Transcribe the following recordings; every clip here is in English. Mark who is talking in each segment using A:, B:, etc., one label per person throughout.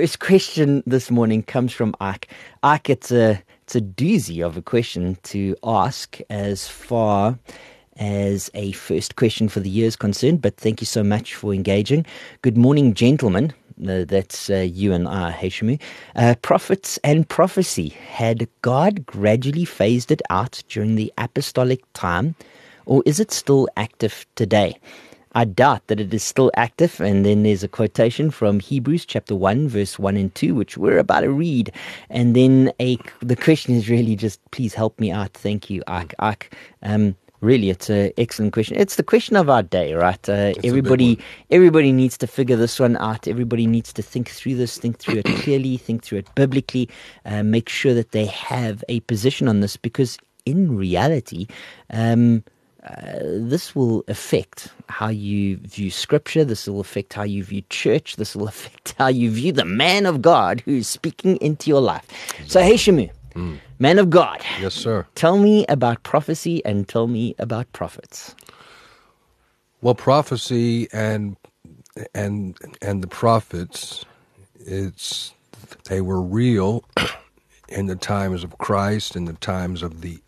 A: First question this morning comes from Ike. Ike, it's a it's a doozy of a question to ask as far as a first question for the year is concerned, but thank you so much for engaging. Good morning, gentlemen. Uh, that's uh, you and I, Heshamu. Uh, prophets and prophecy. Had God gradually phased it out during the apostolic time, or is it still active today? I doubt that it is still active. And then there's a quotation from Hebrews chapter 1, verse 1 and 2, which we're about to read. And then a, the question is really just, please help me out. Thank you, Ak. Ak. Um, really, it's an excellent question. It's the question of our day, right? Uh, everybody, everybody needs to figure this one out. Everybody needs to think through this, think through it clearly, think through it biblically, uh, make sure that they have a position on this because in reality, um, uh, this will affect how you view scripture. This will affect how you view church. This will affect how you view the man of God who is speaking into your life. So, hey, Shamu, mm. man of God.
B: Yes, sir.
A: Tell me about prophecy and tell me about prophets.
B: Well, prophecy and and and the prophets, it's they were real in the times of Christ, in the times of the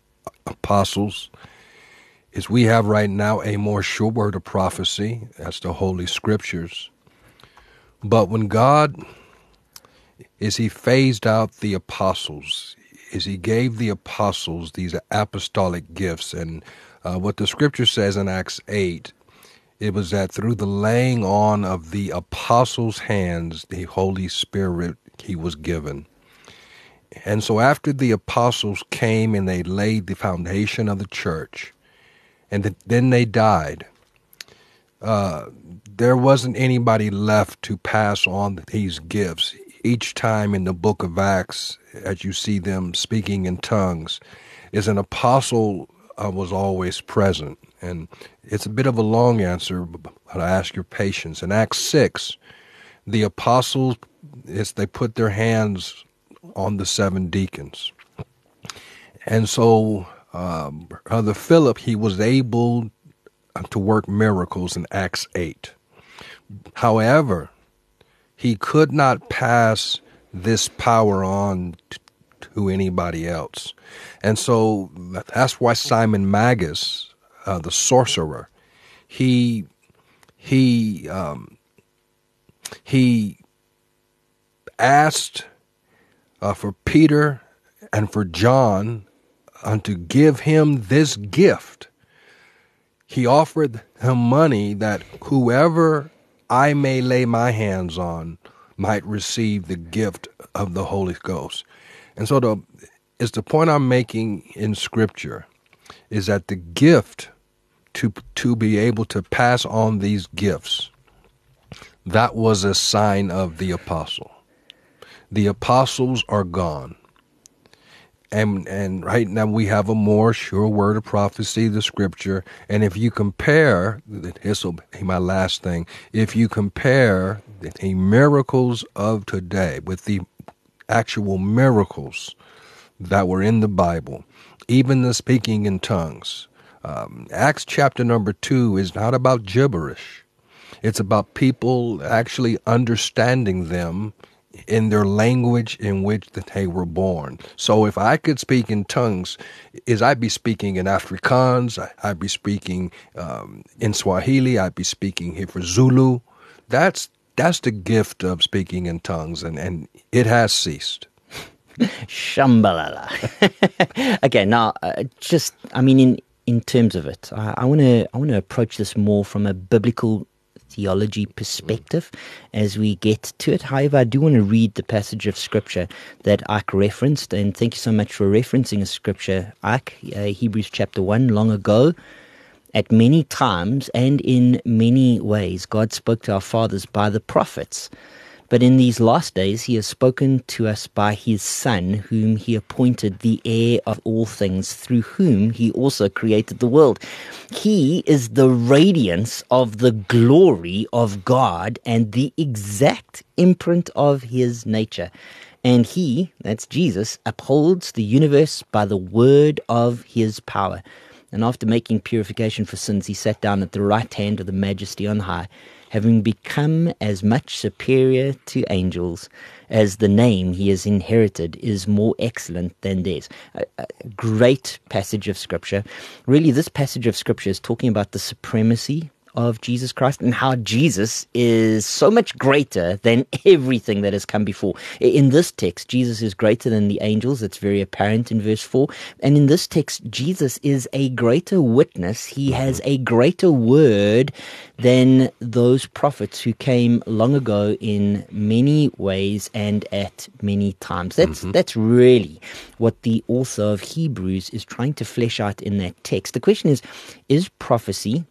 B: apostles is we have right now a more sure word of prophecy. That's the Holy Scriptures. But when God is He phased out the apostles, is He gave the apostles these apostolic gifts, and uh, what the Scripture says in Acts eight, it was that through the laying on of the apostles' hands, the Holy Spirit He was given. And so after the apostles came and they laid the foundation of the church, and then they died. Uh, there wasn't anybody left to pass on these gifts. Each time in the book of Acts, as you see them speaking in tongues, is an apostle uh, was always present. And it's a bit of a long answer, but I ask your patience. In Acts 6, the apostles, they put their hands on the seven deacons. And so um, Brother Philip, he was able to work miracles in Acts 8. However, he could not pass this power on to anybody else. And so that's why Simon Magus, uh, the sorcerer, he he um, he asked uh, for Peter and for John and to give him this gift. He offered him money that whoever I may lay my hands on might receive the gift of the Holy Ghost. And so the is the point I'm making in scripture is that the gift to to be able to pass on these gifts that was a sign of the apostle. The apostles are gone and and right now we have a more sure word of prophecy, the scripture. And if you compare, this will be my last thing. If you compare the miracles of today with the actual miracles that were in the Bible, even the speaking in tongues, um, Acts chapter number two is not about gibberish. It's about people actually understanding them in their language in which they were born. So if I could speak in tongues, is I'd be speaking in Afrikaans, I'd be speaking um, in Swahili, I'd be speaking here for Zulu. That's that's the gift of speaking in tongues, and, and it has ceased.
A: Shambalala. okay, now uh, just I mean in in terms of it, I want to I want to approach this more from a biblical theology perspective as we get to it. However, I do want to read the passage of scripture that Ike referenced, and thank you so much for referencing a scripture, Ike, uh, Hebrews chapter 1, long ago. At many times and in many ways, God spoke to our fathers by the prophets. But in these last days, he has spoken to us by his Son, whom he appointed the heir of all things, through whom he also created the world. He is the radiance of the glory of God and the exact imprint of his nature. And he, that's Jesus, upholds the universe by the word of his power. And after making purification for sins, he sat down at the right hand of the majesty on high having become as much superior to angels as the name he has inherited is more excellent than theirs. A, a great passage of scripture. Really, this passage of scripture is talking about the supremacy of Jesus Christ and how Jesus is so much greater than everything that has come before. In this text, Jesus is greater than the angels. It's very apparent in verse 4. And in this text, Jesus is a greater witness. He has a greater word than those prophets who came long ago in many ways and at many times. That's, mm-hmm. that's really what the author of Hebrews is trying to flesh out in that text. The question is, is prophecy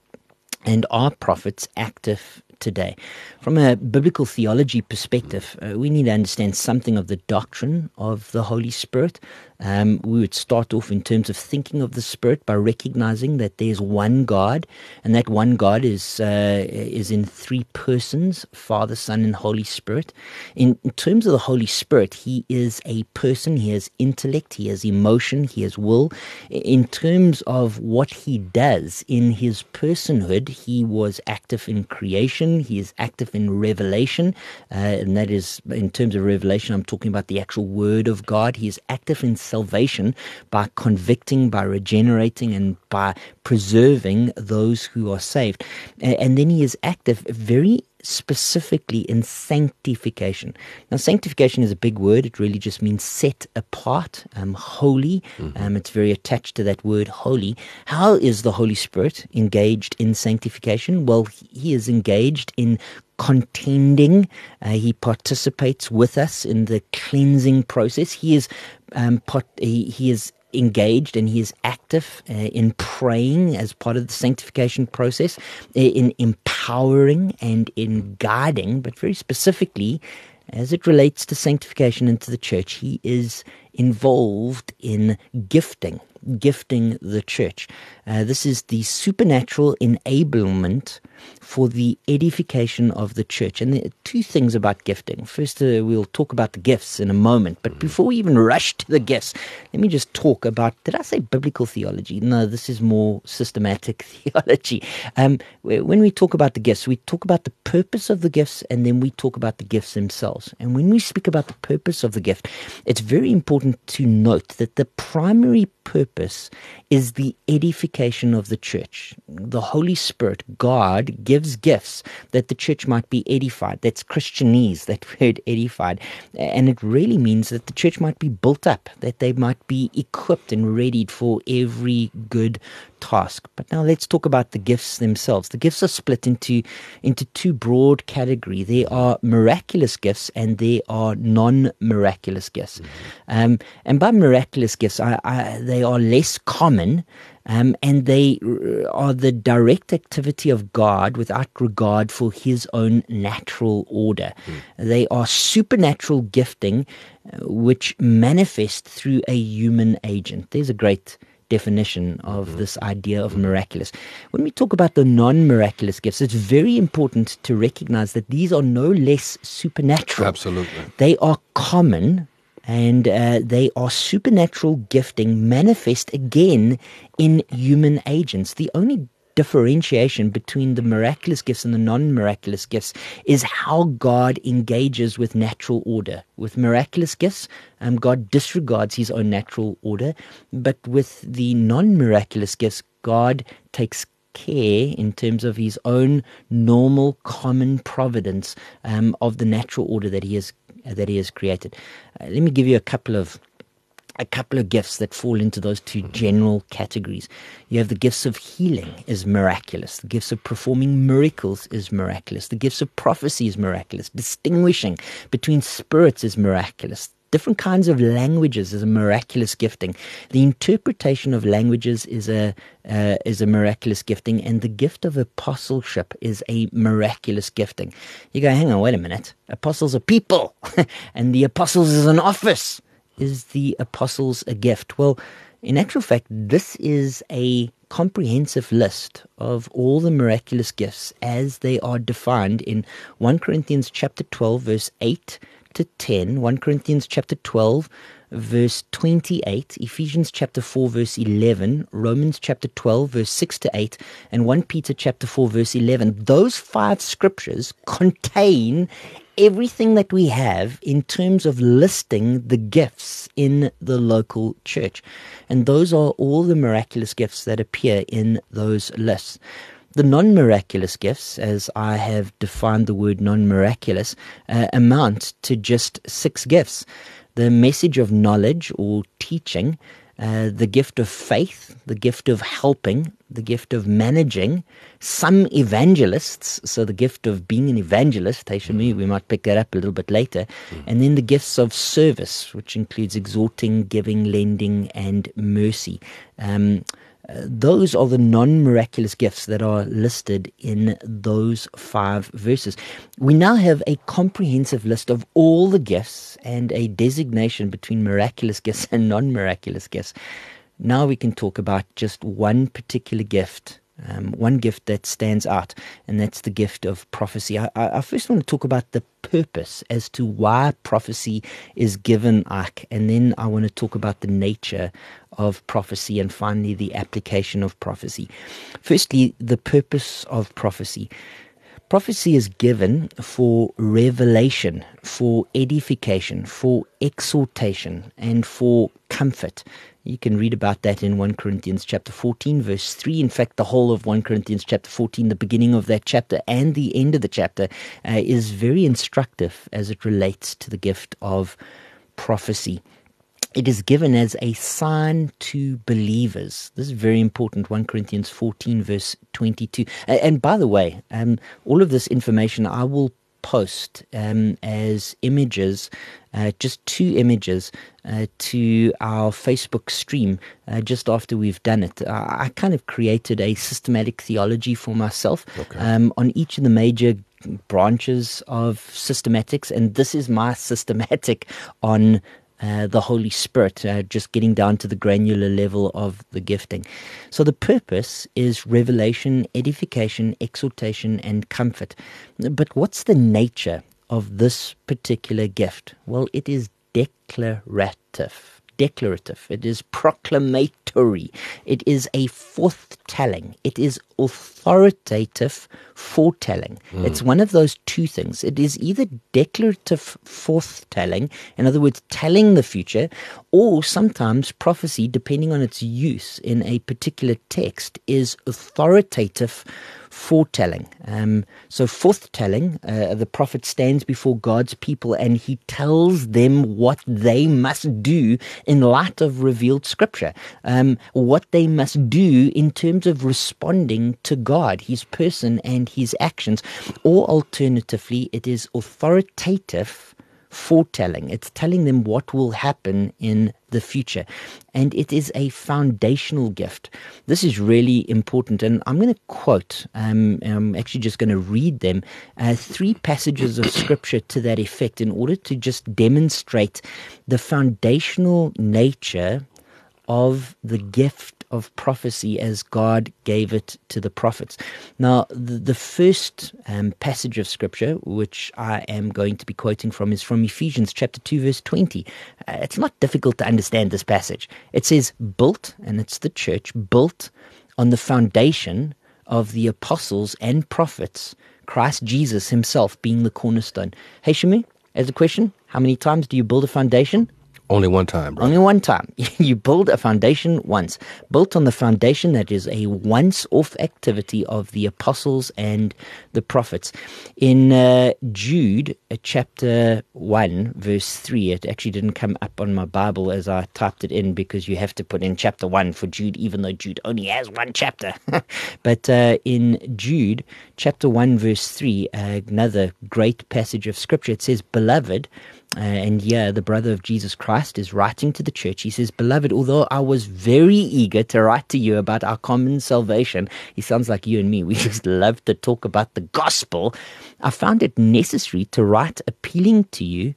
A: and are prophets active today? From a biblical theology perspective, uh, we need to understand something of the doctrine of the Holy Spirit. Um, we would start off in terms of thinking of the Spirit by recognizing that there's one God, and that one God is uh, is in three persons: Father, Son, and Holy Spirit. In, in terms of the Holy Spirit, He is a person. He has intellect. He has emotion. He has will. In terms of what He does in His personhood, He was active in creation. He is active in revelation, uh, and that is in terms of revelation. I'm talking about the actual Word of God. He is active in salvation by convicting, by regenerating, and by preserving those who are saved. And then he is active very specifically in sanctification. Now, sanctification is a big word. It really just means set apart, um, holy. Mm-hmm. Um, it's very attached to that word holy. How is the Holy Spirit engaged in sanctification? Well, he is engaged in contending. Uh, he participates with us in the cleansing process. He is um, pot- he, he is engaged and he is active uh, in praying as part of the sanctification process, in empowering and in guiding, but very specifically, as it relates to sanctification into the church, he is involved in gifting, gifting the church. Uh, this is the supernatural enablement for the edification of the church. And there are two things about gifting. First, uh, we'll talk about the gifts in a moment. But before we even rush to the gifts, let me just talk about did I say biblical theology? No, this is more systematic theology. Um, when we talk about the gifts, we talk about the purpose of the gifts and then we talk about the gifts themselves. And when we speak about the purpose of the gift, it's very important to note that the primary purpose is the edification of the church. The Holy Spirit, God, gives gifts that the church might be edified. That's Christianese, that word edified. And it really means that the church might be built up, that they might be equipped and readied for every good task. But now let's talk about the gifts themselves. The gifts are split into into two broad categories. There are miraculous gifts and there are non-miraculous gifts. Mm-hmm. Um, and by miraculous gifts, I, I, they are less common. Um, and they are the direct activity of God without regard for His own natural order. Mm. They are supernatural gifting, uh, which manifest through a human agent. There's a great definition of mm-hmm. this idea of miraculous. When we talk about the non miraculous gifts, it's very important to recognize that these are no less supernatural.
B: Absolutely.
A: They are common and uh, they are supernatural gifting manifest again in human agents. The only differentiation between the miraculous gifts and the non miraculous gifts is how God engages with natural order. With miraculous gifts, um, God disregards his own natural order, but with the non miraculous gifts, God takes care in terms of his own normal common providence um, of the natural order that he has that he has created. Uh, let me give you a couple of a couple of gifts that fall into those two general categories. You have the gifts of healing is miraculous. The gifts of performing miracles is miraculous. The gifts of prophecy is miraculous. Distinguishing between spirits is miraculous. Different kinds of languages is a miraculous gifting. The interpretation of languages is a uh, is a miraculous gifting, and the gift of apostleship is a miraculous gifting. You go, hang on, wait a minute. Apostles are people, and the apostles is an office is the apostles a gift? Well, in actual fact, this is a comprehensive list of all the miraculous gifts as they are defined in 1 Corinthians chapter 12 verse 8 to 10, 1 Corinthians chapter 12 verse 28, Ephesians chapter 4, verse 11, Romans chapter 12, verse 6 to 8, and 1 Peter chapter 4, verse 11. Those five scriptures contain everything that we have in terms of listing the gifts in the local church. And those are all the miraculous gifts that appear in those lists. The non miraculous gifts, as I have defined the word non miraculous, uh, amount to just six gifts the message of knowledge or teaching, uh, the gift of faith, the gift of helping, the gift of managing, some evangelists, so the gift of being an evangelist, Shami, we might pick that up a little bit later, mm. and then the gifts of service, which includes exhorting, giving, lending, and mercy. Um, those are the non miraculous gifts that are listed in those five verses. We now have a comprehensive list of all the gifts and a designation between miraculous gifts and non miraculous gifts. Now we can talk about just one particular gift um, one gift that stands out, and that's the gift of prophecy. I, I, first want to talk about the purpose as to why prophecy is given, Ike, and then I want to talk about the nature of prophecy and finally the application of prophecy. Firstly, the purpose of prophecy. Prophecy is given for revelation, for edification, for exhortation, and for comfort. You can read about that in 1 Corinthians chapter 14 verse 3. In fact, the whole of 1 Corinthians chapter 14, the beginning of that chapter and the end of the chapter uh, is very instructive as it relates to the gift of prophecy. It is given as a sign to believers. This is very important. 1 Corinthians 14, verse 22. And by the way, um, all of this information I will post um, as images, uh, just two images, uh, to our Facebook stream uh, just after we've done it. I kind of created a systematic theology for myself okay. um, on each of the major branches of systematics, and this is my systematic on uh, the Holy Spirit, uh, just getting down to the granular level of the gifting. So the purpose is revelation, edification, exhortation, and comfort. But what's the nature of this particular gift? Well, it is declarative declarative, it is proclamatory, it is a forthtelling, it is authoritative foretelling. Mm. It's one of those two things. It is either declarative forthtelling, in other words, telling the future, or sometimes prophecy, depending on its use in a particular text, is authoritative foretelling. Um, so, forthtelling, uh, the prophet stands before God's people and he tells them what they must do in light of revealed scripture, um, what they must do in terms of responding to God, his person, and his actions. Or alternatively, it is authoritative foretelling. It's telling them what will happen in the future. And it is a foundational gift. This is really important. And I'm going to quote, um, I'm actually just going to read them, uh, three passages of scripture to that effect in order to just demonstrate the foundational nature of the gift of prophecy as God gave it to the prophets. Now, the, the first um, passage of scripture, which I am going to be quoting from, is from Ephesians chapter 2, verse 20. Uh, it's not difficult to understand this passage. It says, built, and it's the church, built on the foundation of the apostles and prophets, Christ Jesus himself being the cornerstone. Hey, Shami, as a question, how many times do you build a foundation?
B: Only one time,
A: Only one time. you build a foundation once. Built on the foundation that is a once off activity of the apostles and the prophets. In uh, Jude, uh, chapter 1, verse 3, it actually didn't come up on my Bible as I typed it in because you have to put in chapter 1 for Jude, even though Jude only has one chapter. but uh, in Jude, chapter 1, verse 3, uh, another great passage of scripture, it says, Beloved, uh, and yeah, the brother of Jesus Christ is writing to the church. He says, Beloved, although I was very eager to write to you about our common salvation, he sounds like you and me. We just love to talk about the gospel. I found it necessary to write appealing to you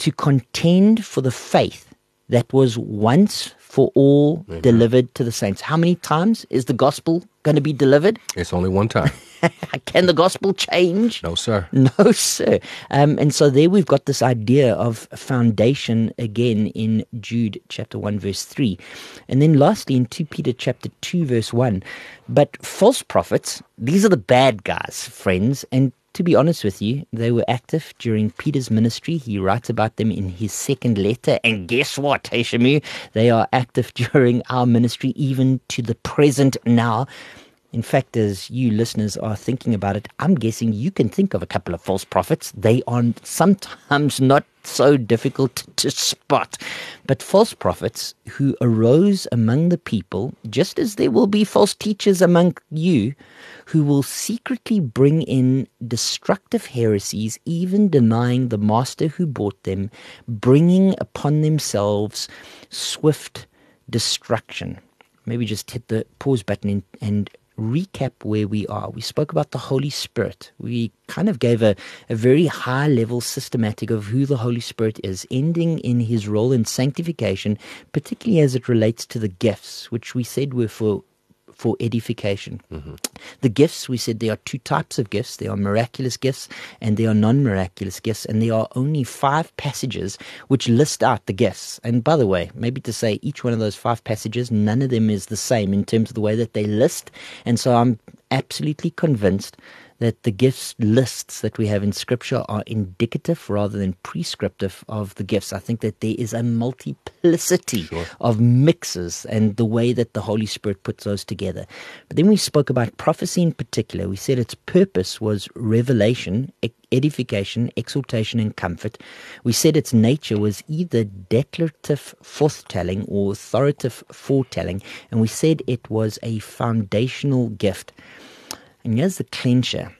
A: to contend for the faith that was once for all mm-hmm. delivered to the saints. How many times is the gospel going to be delivered?
B: It's only one time.
A: Can the gospel change?
B: No, sir.
A: No, sir. Um, and so there we've got this idea of foundation again in Jude chapter 1, verse 3. And then lastly in 2 Peter chapter 2, verse 1. But false prophets, these are the bad guys, friends, and to be honest with you, they were active during Peter's ministry. He writes about them in his second letter. And guess what, Heshamu? They are active during our ministry, even to the present now. In fact, as you listeners are thinking about it, I'm guessing you can think of a couple of false prophets. They are sometimes not so difficult to spot. But false prophets who arose among the people, just as there will be false teachers among you, who will secretly bring in destructive heresies, even denying the master who bought them, bringing upon themselves swift destruction. Maybe just hit the pause button and, recap where we are. We spoke about the Holy Spirit. We kind of gave a, a very high level systematic of who the Holy Spirit is, ending in his role in sanctification, particularly as it relates to the gifts, which we said were for for edification. Mm-hmm. The gifts, we said there are two types of gifts. There are miraculous gifts and there are non-miraculous gifts. And there are only five passages which list out the gifts. And by the way, maybe to say each one of those five passages, none of them is the same in terms of the way that they list. And so I'm absolutely convinced that the gifts lists that we have in Scripture are indicative rather than prescriptive of the gifts. I think that there is a multiplicity sure. of mixes and the way that the Holy Spirit puts those together. But then we spoke about prophecy in particular. We said its purpose was revelation, edification, exhortation, and comfort. We said its nature was either declarative forthtelling or authoritative foretelling, and we said it was a foundational gift. And here's the clincher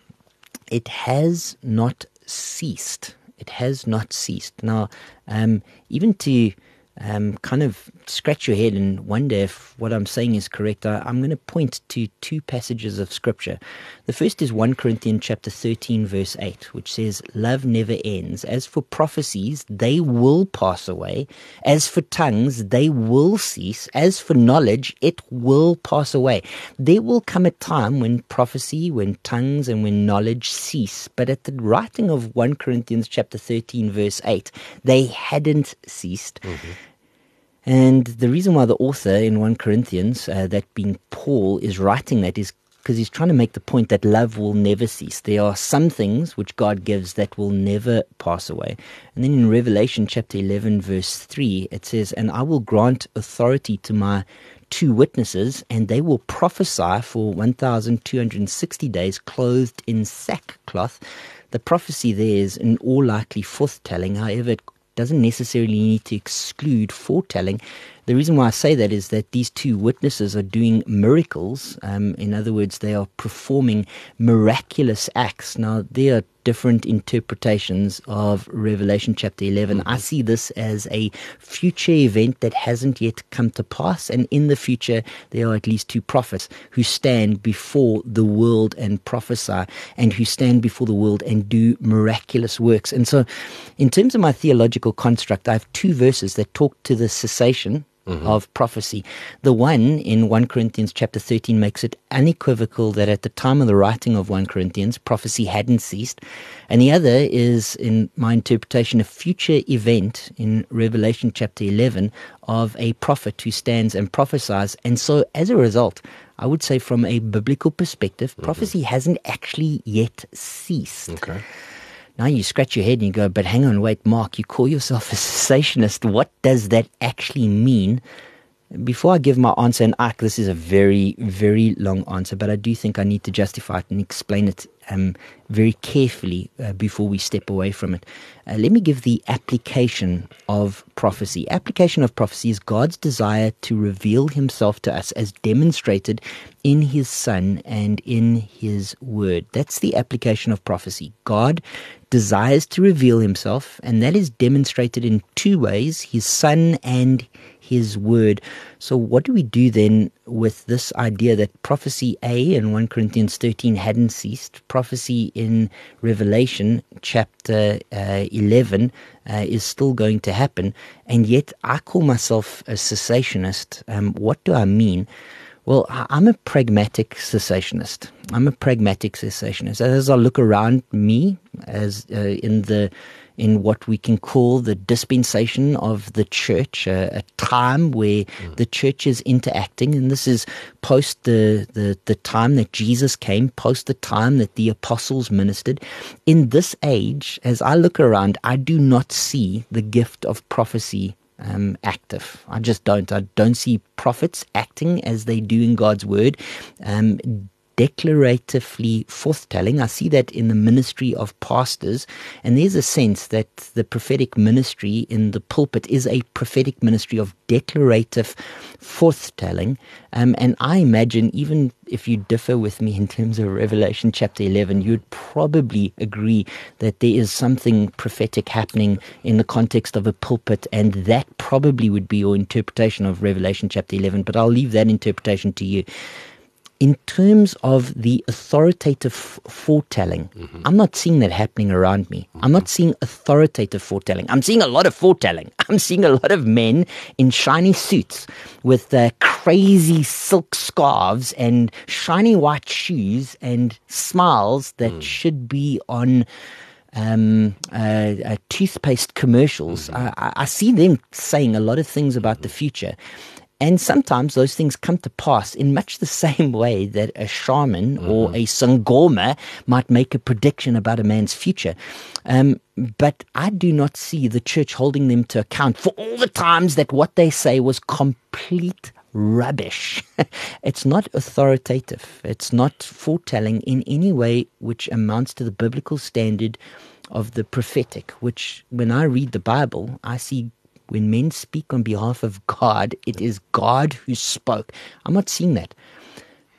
A: it has not ceased. It has not ceased. Now, um, even to um, kind of scratch your head and wonder if what I'm saying is correct, I, am going to point to two passages of Scripture. The first is 1 Corinthians chapter 13, verse 8, which says, Love never ends. As for prophecies, they will pass away. As for tongues, they will cease. As for knowledge, it will pass away. There will come a time when prophecy, when tongues, and when knowledge cease. But at the writing of 1 Corinthians chapter 13, verse 8, they hadn't ceased. Mm-hmm. And the reason why the author in 1 Corinthians, uh, that being Paul, is writing that is because he's trying to make the point that love will never cease. There are some things which God gives that will never pass away. And then in Revelation chapter 11, verse 3, it says, And I will grant authority to my two witnesses, and they will prophesy for 1,260 days, clothed in sackcloth. The prophecy there is in all likely forthtelling. However, it doesn't necessarily need to exclude foretelling. The reason why I say that is that these two witnesses are doing miracles. Um, in other words, they are performing miraculous acts. Now, there are different interpretations of Revelation chapter 11. Mm-hmm. I see this as a future event that hasn't yet come to pass. And in the future, there are at least two prophets who stand before the world and prophesy, and who stand before the world and do miraculous works. And so, in terms of my theological construct, I have two verses that talk to the cessation mm-hmm. of prophecy. The one in 1 Corinthians chapter 13 makes it unequivocal that at the time of the writing of 1 Corinthians, prophecy hadn't ceased. And the other is, in my interpretation, a future event in Revelation chapter 11 of a prophet who stands and prophesies. And so, as a result, I would say from a biblical perspective, mm-hmm. prophecy hasn't actually yet ceased.
B: Okay.
A: Now you scratch your head and you go, but hang on, wait, Mark, you call yourself a cessationist. What does that actually mean? Before I give my answer, and Ike, this is a very, very long answer, but I do think I need to justify it and explain it um, very carefully uh, before we step away from it. Uh, let me give the application of prophecy. Application of prophecy is God's desire to reveal himself to us as demonstrated in his Son and in his Word. That's the application of prophecy. God desires to reveal himself, and that is demonstrated in two ways his Son and his word. So, what do we do then with this idea that prophecy A in 1 Corinthians 13 hadn't ceased? Prophecy in Revelation chapter uh, 11 uh, is still going to happen. And yet, I call myself a cessationist. Um, what do I mean? Well, I'm a pragmatic cessationist. I'm a pragmatic cessationist. As I look around me, as uh, in the in what we can call the dispensation of the church, a, a time where mm. the church is interacting. And this is post the, the, the time that Jesus came, post the time that the apostles ministered. In this age, as I look around, I do not see the gift of prophecy um, active. I just don't. I don't see prophets acting as they do in God's word. Um, declaratively forthtelling. I see that in the ministry of pastors, and there's a sense that the prophetic ministry in the pulpit is a prophetic ministry of declarative forthtelling. Um, and I imagine, even if you differ with me in terms of Revelation chapter 11, you'd probably agree that there is something prophetic happening in the context of a pulpit, and that probably would be your interpretation of Revelation chapter 11. But I'll leave that interpretation to you in terms of the authoritative foretelling, mm-hmm. I'm not seeing that happening around me. Mm-hmm. I'm not seeing authoritative foretelling. I'm seeing a lot of foretelling. I'm seeing a lot of men in shiny suits with uh, crazy silk scarves and shiny white shoes and smiles that mm. should be on um, uh, uh, toothpaste commercials. Mm-hmm. I, I, see them saying a lot of things about the future. And sometimes those things come to pass in much the same way that a shaman mm-hmm. or a sangoma might make a prediction about a man's future. Um, but I do not see the church holding them to account for all the times that what they say was complete rubbish. it's not authoritative. It's not foretelling in any way which amounts to the biblical standard of the prophetic, which when I read the Bible, I see when men speak on behalf of God, it is God who spoke. I'm not seeing that.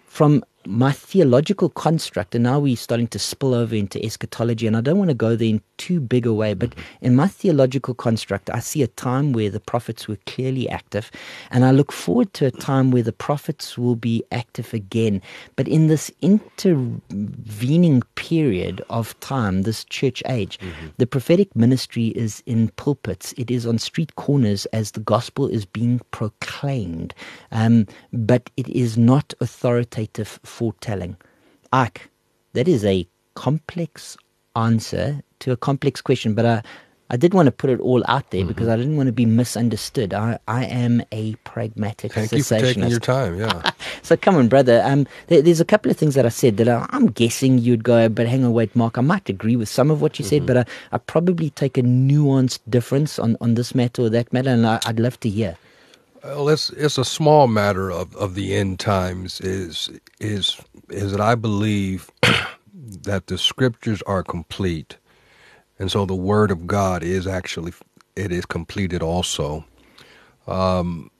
A: From my theological construct, and now we're starting to spill over into eschatology, and I don't want to go there in too big a way, but mm-hmm. in my theological construct, I see a time where the prophets were clearly active, and I look forward to a time where the prophets will be active again. But in this intervening period of time, this church age, mm-hmm. the prophetic ministry is in pulpits, it is on street corners as the gospel is being proclaimed, um, but it is not authoritative foretelling. Ike, that is a complex answer to a complex question, but I, I did want to put it all out there mm-hmm. because I didn't want to be misunderstood. I, I am a pragmatic
B: Thank you for taking your time, yeah.
A: so come on, brother. Um, there, there's a couple of things that I said that I, am guessing you'd go, but hang on, wait, Mark, I might agree with some of what you mm-hmm. said, but I, I probably take a nuanced difference on, on this matter or that matter, and I, I'd love to hear.
B: Well, it's it's a small matter of, of the end times. Is is is that I believe that the scriptures are complete, and so the word of God is actually it is completed also. Um,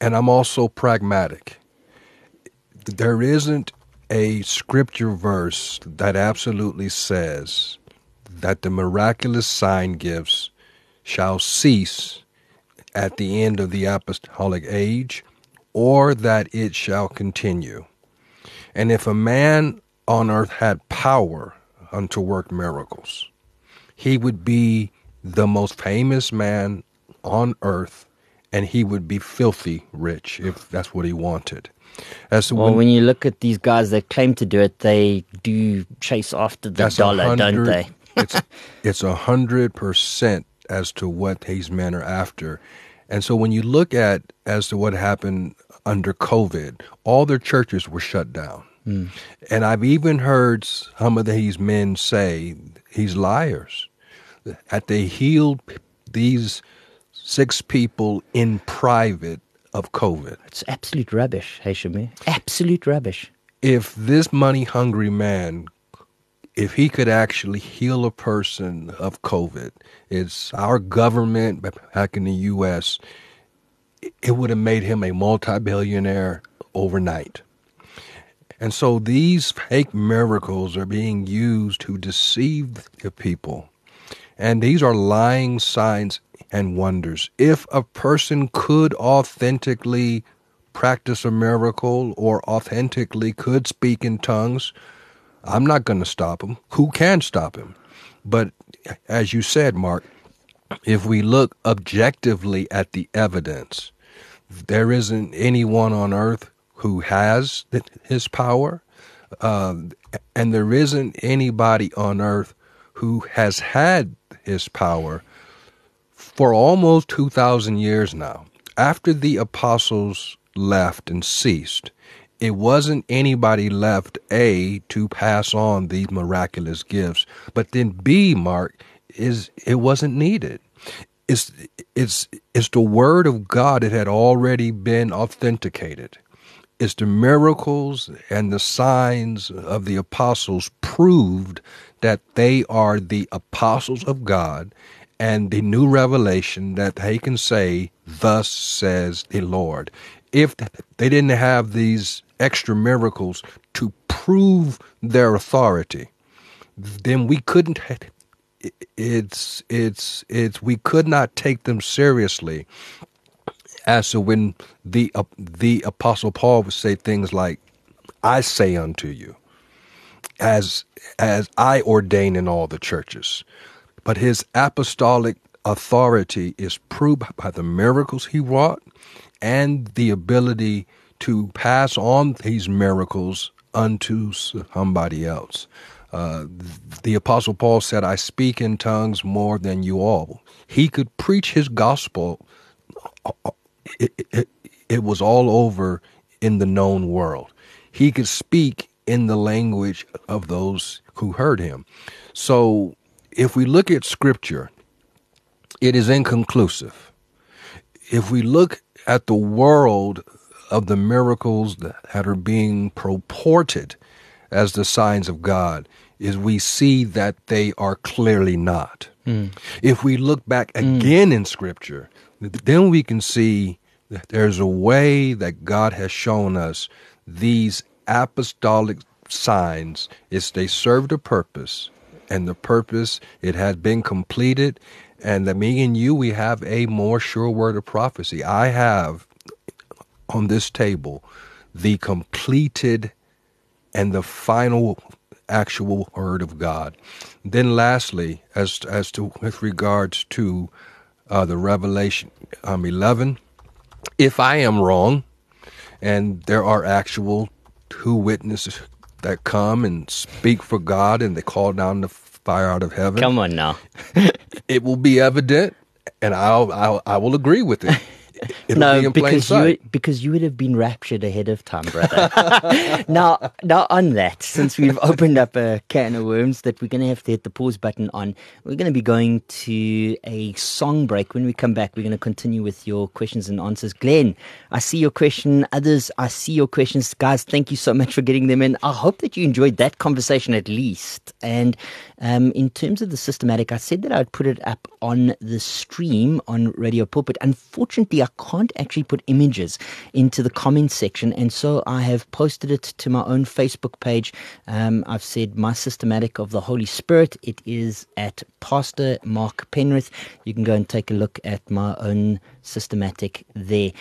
B: and I'm also pragmatic. There isn't a scripture verse that absolutely says that the miraculous sign gifts shall cease at the end of the apostolic age, or that it shall continue. And if a man on earth had power unto work miracles, he would be the most famous man on earth, and he would be filthy rich if that's what he wanted.
A: As well, when, when, you look at these guys that claim to do it, they do chase after the dollar, don't they?
B: it's it's a hundred percent as to what these men are after. And so when you look at as to what happened under COVID, all their churches were shut down. Mm. And I've even heard some of these men say he's liars. That they healed these six people in private of COVID.
A: It's absolute rubbish, Hashemi. Absolute rubbish.
B: If this money hungry man if he could actually heal a person of COVID, it's our government back in the U.S., it would have made him a multi billionaire overnight. And so these fake miracles are being used to deceive the people. And these are lying signs and wonders. If a person could authentically practice a miracle or authentically could speak in tongues, I'm not going to stop him. Who can stop him? But as you said, Mark, if we look objectively at the evidence, there isn't anyone on earth who has his power, uh, and there isn't anybody on earth who has had his power for almost 2,000 years now. After the apostles left and ceased, it wasn't anybody left, A, to pass on these miraculous gifts, but then B, Mark, is it wasn't needed. It's, it's, it's the word of God that had already been authenticated. It's the miracles and the signs of the apostles proved that they are the apostles of God and the new revelation that they can say, Thus says the Lord. If they didn't have these extra miracles to prove their authority, then we couldn't it's it's it's we could not take them seriously as to when the uh, the apostle Paul would say things like I say unto you as as I ordain in all the churches but his apostolic authority is proved by the miracles he wrought and the ability to pass on these miracles unto somebody else. Uh, the Apostle Paul said, I speak in tongues more than you all. He could preach his gospel, it, it, it was all over in the known world. He could speak in the language of those who heard him. So if we look at Scripture, it is inconclusive. If we look at the world of the miracles that are being purported as the signs of God, is we see that they are clearly not. Mm. If we look back hmm. again mm. in Scripture, then we can see there's a way that God has shown us these apostolic signs is they served a purpose and the purpose it has been completed and that me and you we have a more sure word of prophecy i have on this table the completed and the final actual word of God. Then, lastly, as as to with regards to uh, the Revelation um, eleven, if I am wrong, and there are actual two witnesses that come and speak for God, and they call down the fire out of heaven.
A: Come on now,
B: it will be evident, and I'll, I'll I will agree with it. It'll
A: no,
B: be
A: because you because you would have been raptured ahead of time, brother. now, now on that, since we've opened up a can of worms that we're going to have to hit the pause button on, we're going to be going to a song break. When we come back, we're going to continue with your questions and answers. Glenn, I see your question. Others, I see your questions. Guys, thank you so much for getting them in. I hope that you enjoyed that conversation at least. And um, in terms of the systematic, I said that I would put it up on the stream on Radio Pulpit. Unfortunately, I can't actually put images into the comment section, and so I have posted it to my own Facebook page. Um, I've said my systematic of the Holy Spirit. It is at Pastor Mark Penrith. You can go and take a look at my own systematic there.